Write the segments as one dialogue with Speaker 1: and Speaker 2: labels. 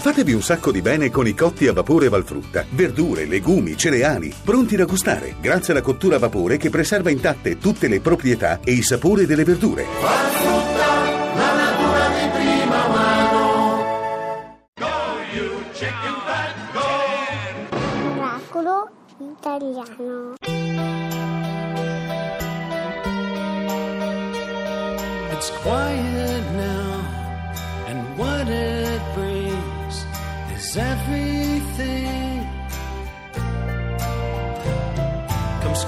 Speaker 1: Fatevi un sacco di bene con i cotti a vapore Valfrutta. Verdure, legumi, cereali, pronti da gustare, grazie alla cottura a vapore che preserva intatte tutte le proprietà e i sapori delle verdure.
Speaker 2: Valfrutta, la natura di prima mano. Go you chicken fat, go!
Speaker 3: Miracolo italiano.
Speaker 4: It's quiet now, and what it brings everything. Comes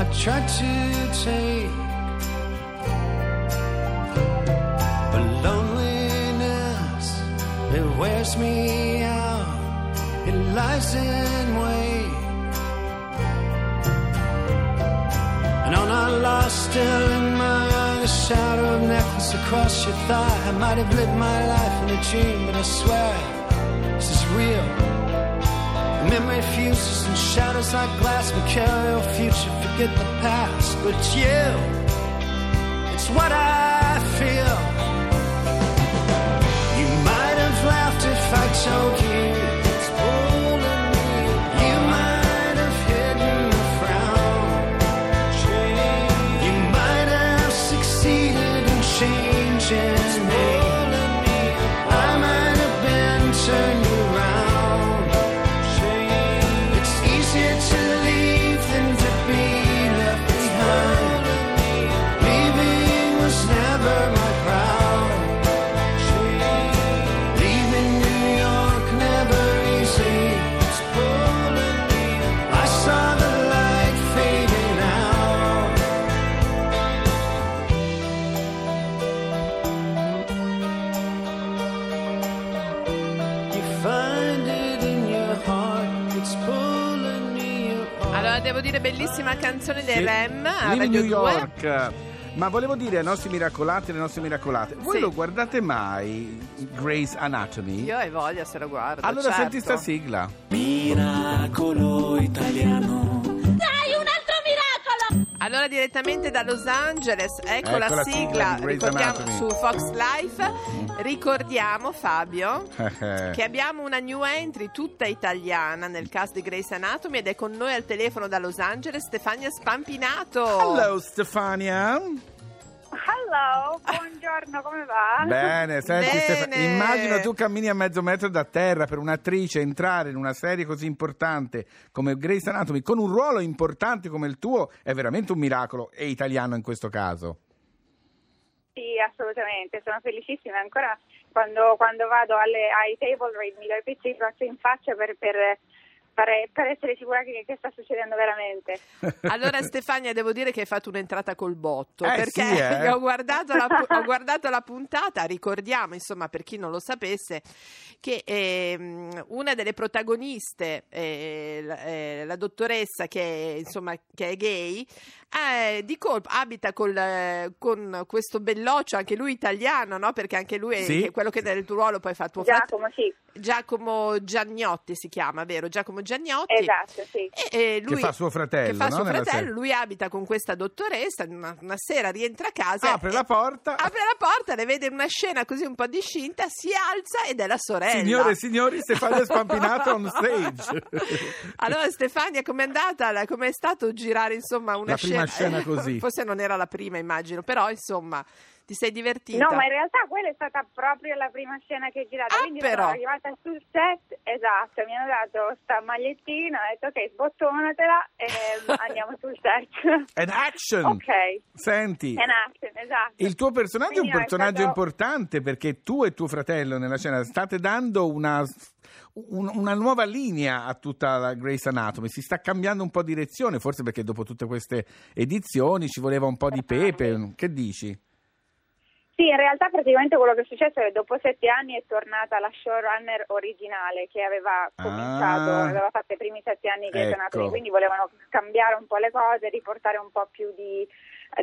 Speaker 4: I try to take. But loneliness, it wears me out. It lies in wait. And on our lost, still in my eye, the shadow of necklace across your thigh. I might have lived my life in a dream, but I swear this is real. Memory fuses and shadows like glass will carry your future. Forget the past, but you. It's what I feel. You might have laughed if I told
Speaker 5: Allora, devo dire, bellissima canzone dei
Speaker 6: Sì.
Speaker 5: Rem a Radio
Speaker 6: New
Speaker 5: 2.
Speaker 6: York. Ma volevo dire ai nostri miracolati e alle nostre miracolate, voi
Speaker 5: Sì.
Speaker 6: lo guardate mai Grey's Anatomy?
Speaker 5: Io hai voglia se lo guardo.
Speaker 6: allora
Speaker 5: certo.
Speaker 6: senti sta sigla.
Speaker 4: Miracolo italiano.
Speaker 5: Allora, direttamente da Los Angeles, ecco,
Speaker 6: Ecco
Speaker 5: la
Speaker 6: la
Speaker 5: sigla,
Speaker 6: sigla
Speaker 5: su Fox Life. Ricordiamo, Fabio, che abbiamo una new entry tutta italiana nel cast di Grace Anatomy ed è con noi al telefono da Los Angeles Stefania Spampinato.
Speaker 6: Hello Stefania.
Speaker 7: Hello, buongiorno, come va?
Speaker 6: Bene, senti
Speaker 5: Bene.
Speaker 6: Stefania, immagino tu cammini a mezzo metro da terra per un'attrice entrare in una serie così importante come Grey's Anatomy con un ruolo importante come il tuo è veramente un miracolo e italiano in questo caso.
Speaker 7: Sì, assolutamente, sono felicissima. Ancora quando, quando vado alle, ai table read mi do i pizzi di faccia in faccia per, per, fare- per essere sicura che, che sta succedendo veramente.
Speaker 5: Allora Stefania devo dire che hai fatto un'entrata col botto
Speaker 6: Eh,
Speaker 5: perché
Speaker 6: sì, eh.
Speaker 5: ho, guardato la, ho guardato la puntata, ricordiamo insomma per chi non lo sapesse che ehm, una delle protagoniste, eh, la, eh, la dottoressa che insomma, che è gay, Eh, di colpo abita col, eh, con questo belloccio, anche lui italiano, no? Perché anche lui è,
Speaker 6: Sì.
Speaker 5: che è quello che nel tuo ruolo poi fa tuo fratello.
Speaker 7: Giacomo, sì,
Speaker 5: Giacomo Giagnotti si chiama, vero? Giacomo Giagnotti.
Speaker 7: esatto, sì.
Speaker 5: E, e lui,
Speaker 6: Che fa suo fratello,
Speaker 5: che fa
Speaker 6: no?
Speaker 5: suo fratello, lui abita con questa dottoressa, una, una sera rientra a casa,
Speaker 6: Apre
Speaker 5: e-
Speaker 6: la porta.
Speaker 5: apre la porta, le vede una scena così un po' discinta, si alza ed è la sorella.
Speaker 6: Signore e signori, Stefania Spampinato on stage.
Speaker 5: Allora Stefania, com'è andata? Com'è stato girare insomma una
Speaker 6: La prima scena così.
Speaker 5: Forse non era la prima, immagino, però insomma ti sei divertita.
Speaker 7: No, ma in realtà quella è stata proprio la prima scena che ho girato.
Speaker 5: Ah,
Speaker 7: Quindi
Speaker 5: però.
Speaker 7: sono arrivata sul set, esatto, mi hanno dato sta magliettina, ho detto ok, sbottonatela e andiamo sul set.
Speaker 6: An action.
Speaker 7: ok,
Speaker 6: Senti,
Speaker 7: è action, esatto.
Speaker 6: il tuo personaggio è un
Speaker 7: Quindi è
Speaker 6: personaggio
Speaker 7: stato-
Speaker 6: importante perché tu e tuo fratello nella scena state dando una, un- una nuova linea a tutta la Grace Anatomy. Si sta cambiando un po' direzione, forse perché dopo tutte queste edizioni ci voleva un po' di pepe. Che dici?
Speaker 7: Sì, in realtà praticamente quello che è successo è che dopo sette anni è tornata la showrunner originale che aveva cominciato,
Speaker 6: Ah.
Speaker 7: aveva fatto i primi sette anni che
Speaker 6: Ecco.
Speaker 7: è tornato, quindi volevano cambiare un po' le cose, riportare un po' più di,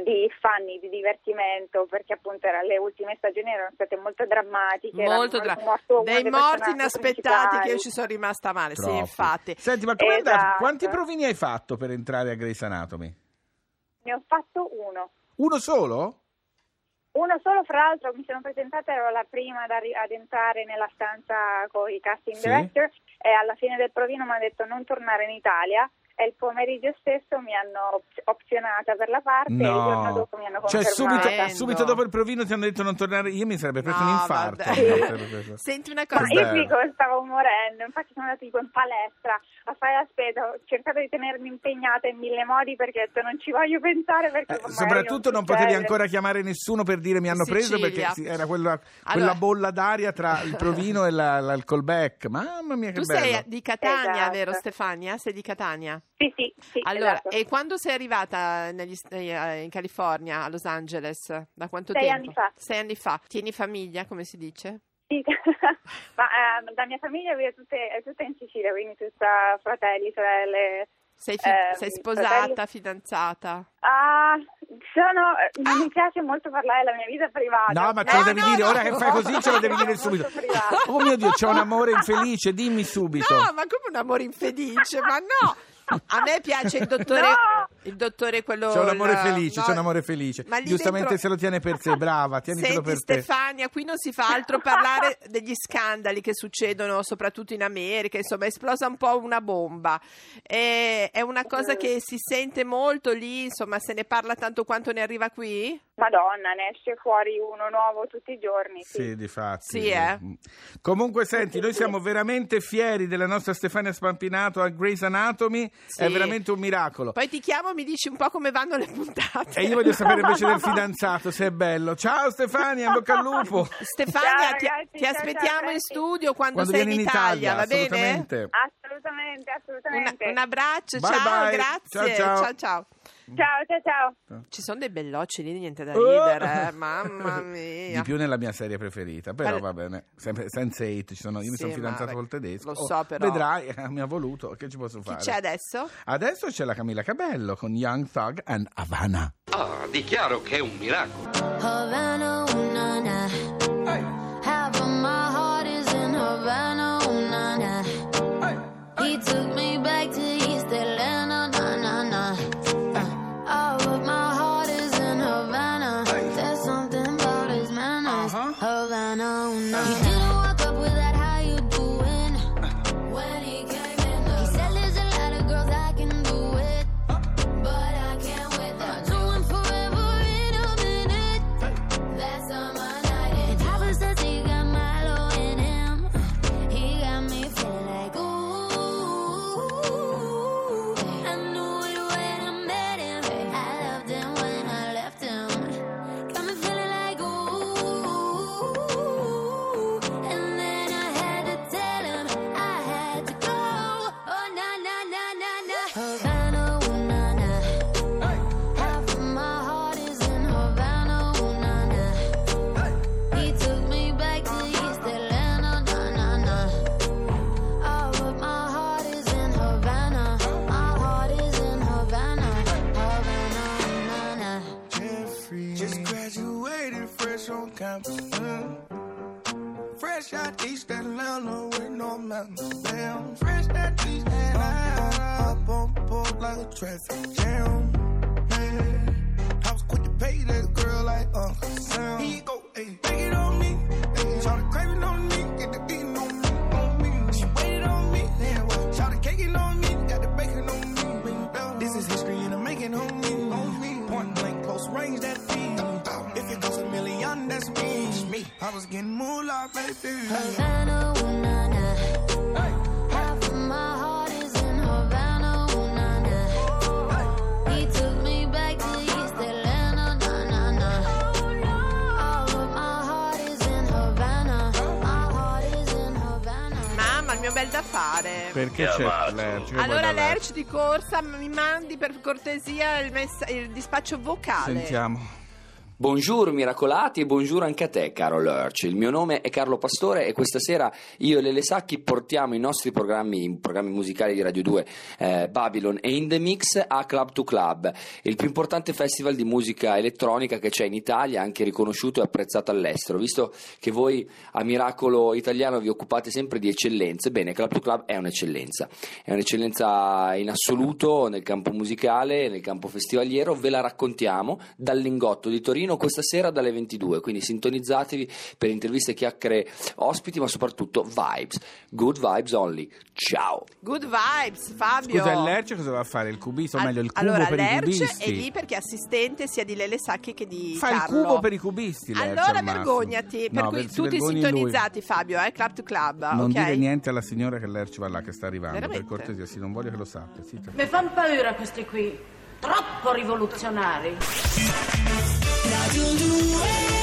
Speaker 7: di funny, di divertimento, perché appunto era- le ultime stagioni erano state molto drammatiche.
Speaker 5: Molto
Speaker 7: morto-
Speaker 5: dra-
Speaker 7: morto uno
Speaker 5: dei morti inaspettati che io ci sono rimasta male, sì,
Speaker 6: Troppi.
Speaker 5: infatti.
Speaker 6: Senti, ma come è andato?
Speaker 7: Esatto.
Speaker 6: Quanti provini hai fatto per entrare a Grace Anatomy?
Speaker 7: Ne ho fatto uno.
Speaker 6: Uno solo?
Speaker 7: Uno solo, fra l'altro, mi sono presentata, ero la prima ad, arri- ad entrare nella stanza con i casting
Speaker 6: Sì.
Speaker 7: director e alla fine del provino mi hanno detto non tornare in Italia e il pomeriggio stesso mi hanno op- opzionata per la parte e il giorno dopo mi hanno
Speaker 6: Cioè,
Speaker 7: confermata.
Speaker 6: subito,
Speaker 5: Tremendo.
Speaker 6: subito dopo il provino ti hanno detto non tornare. Io mi sarebbe preso un
Speaker 5: No,
Speaker 6: infarto.
Speaker 5: vabbè. Senti una
Speaker 7: Ma
Speaker 5: cosa,
Speaker 7: io
Speaker 6: bello.
Speaker 7: dico, stavo morendo, infatti sono andata tipo in palestra a fare la spesa, ho cercato di tenermi impegnata in mille modi perché ho detto non ci voglio pensare perché
Speaker 6: Eh, soprattutto non potevi
Speaker 7: succede.
Speaker 6: ancora chiamare nessuno per dire mi hanno preso
Speaker 5: Sicilia.
Speaker 6: perché sì, era quella,
Speaker 5: Allora-
Speaker 6: quella bolla d'aria tra il provino e la- l'alcol back. Mamma mia, che
Speaker 5: tu
Speaker 6: bello!
Speaker 5: sei di Catania,
Speaker 7: Esatto.
Speaker 5: vero Stefania? Sei di Catania?
Speaker 7: Sì, sì, sì,
Speaker 5: Allora,
Speaker 7: esatto.
Speaker 5: e quando sei arrivata negli st- eh, in California, a Los Angeles? Da quanto
Speaker 7: Sei
Speaker 5: tempo?
Speaker 7: anni fa.
Speaker 5: Sei anni fa. Tieni famiglia, come si dice?
Speaker 7: Sì, ma eh, la mia famiglia vive tutte, è tutta in Sicilia, quindi tutta fratelli, sorelle.
Speaker 5: Sei, fi-
Speaker 7: Ehm,
Speaker 5: sei sposata,
Speaker 7: fratelli.
Speaker 5: fidanzata?
Speaker 7: Ah, sono, non mi piace molto parlare della mia vita privata.
Speaker 6: No, ma ce lo
Speaker 5: No,
Speaker 6: devi
Speaker 5: no,
Speaker 6: dire,
Speaker 5: no.
Speaker 6: ora che fai così ce lo devi dire subito. Oh mio Dio, c'è un amore infelice, dimmi subito.
Speaker 5: No, ma come un amore infelice? ma no! A me piace il dottore,
Speaker 7: No!
Speaker 5: Il dottore quello...
Speaker 6: C'è un amore
Speaker 5: il-
Speaker 6: felice,
Speaker 5: no,
Speaker 6: c'è un amore felice. Giustamente
Speaker 5: dentro-
Speaker 6: se lo tiene per sé, brava, tienitelo
Speaker 5: Senti
Speaker 6: per te.
Speaker 5: Stefania, qui non si fa altro parlare degli scandali che succedono soprattutto in America, insomma è esplosa un po' una bomba. E- è una cosa che si sente molto lì, insomma se ne parla tanto quanto ne arriva qui?
Speaker 7: Madonna, ne esce fuori uno nuovo tutti i giorni. Sì.
Speaker 6: Sì, di fatti.
Speaker 5: Sì, eh.
Speaker 6: Comunque, senti, noi siamo veramente fieri della nostra Stefania Spampinato a Grey's Anatomy.
Speaker 5: Sì.
Speaker 6: È veramente un miracolo.
Speaker 5: Poi ti chiamo e mi dici un po' come vanno le puntate.
Speaker 6: E io voglio sapere invece del fidanzato se è bello. Ciao Stefania, bocca al lupo.
Speaker 5: Stefania,
Speaker 7: Ciao,
Speaker 5: ti,
Speaker 7: ragazzi,
Speaker 5: ti
Speaker 7: ciao,
Speaker 5: aspettiamo
Speaker 7: ciao,
Speaker 5: in studio quando,
Speaker 6: Quando
Speaker 5: sei in Italia, va bene?
Speaker 6: assolutamente.
Speaker 7: Assolutamente,
Speaker 5: Un,
Speaker 7: assolutamente.
Speaker 5: un abbraccio,
Speaker 6: Bye,
Speaker 5: ciao,
Speaker 6: bye.
Speaker 5: grazie.
Speaker 6: Ciao, ciao.
Speaker 5: ciao, ciao.
Speaker 7: Ciao, ciao.
Speaker 5: Ci sono dei bellocci lì, niente da
Speaker 6: Oh!
Speaker 5: ridere, eh, mamma mia.
Speaker 6: Di più nella mia serie preferita, però va bene. Sempre Sense8, ci sono, io mi
Speaker 5: Sì,
Speaker 6: sono fidanzato
Speaker 5: ma-
Speaker 6: col tedesco.
Speaker 5: lo
Speaker 6: Oh,
Speaker 5: so, però.
Speaker 6: Vedrai, eh, mi ha voluto, che ci posso
Speaker 5: Chi
Speaker 6: fare?
Speaker 5: c'è adesso?
Speaker 6: Adesso c'è la Camilla Cabello con Young Thug and Havana.
Speaker 8: Ah, dichiaro che è un miracolo.
Speaker 9: With.
Speaker 10: Damn, fresh out East Atlanta. Up on board like a traffic jam. Man, I was quick to pay that girl like Uncle Sam. You go, ayy, take it on me. Ayy, shout the craving on me, get the beating on me, on me. She waited on me, what? Shout the caking on me, got the bacon on me. This is history and I'm making on me, on me. Point blank, close range, that feed. If it goes a million, that's me. I was getting moolah, baby.
Speaker 9: Havana,
Speaker 6: Perché c'è Lerch?
Speaker 5: Allora Lerch di corsa mi mandi per cortesia il, messa- il dispaccio vocale.
Speaker 6: Sentiamo.
Speaker 11: Buongiorno miracolati e buongiorno anche a te caro Lurch. Il mio nome è Carlo Pastore e questa sera io e Lele Sacchi portiamo i nostri programmi, programmi musicali di Radio 2, eh, Babylon e In The Mix a Club to Club, il più importante festival di musica elettronica che c'è in Italia, anche riconosciuto e apprezzato all'estero. Visto che voi a Miracolo Italiano vi occupate sempre di eccellenze, bene, Club to Club è un'eccellenza, è un'eccellenza in assoluto nel campo musicale, nel campo festivaliero, ve la raccontiamo dal Lingotto di Torino questa sera dalle 22, quindi sintonizzatevi per interviste, chiacchiere, ospiti, ma soprattutto vibes, good vibes only. Ciao!
Speaker 5: Good vibes, Fabio.
Speaker 6: Scusa, il Lerch cosa va a fare? Il cubista, o meglio il cubo
Speaker 5: allora,
Speaker 6: per i
Speaker 5: Lerch
Speaker 6: cubisti?
Speaker 5: è lì perché è assistente sia di Lele Sacchi che di
Speaker 6: Fa il
Speaker 5: Carlo.
Speaker 6: cubo per i cubisti, Lerch,
Speaker 5: Allora vergognati, per
Speaker 6: No,
Speaker 5: cui tutti
Speaker 6: vergogni lui.
Speaker 5: sintonizzati Fabio, eh, club to club,
Speaker 6: Non
Speaker 5: ok?
Speaker 6: dire niente alla signora che Lerch va là, che sta arrivando,
Speaker 5: Veramente?
Speaker 6: per cortesia, sì, non voglio che lo sappia. Sì,
Speaker 12: Mi fanno paura questi qui, troppo rivoluzionari.
Speaker 9: Radio 2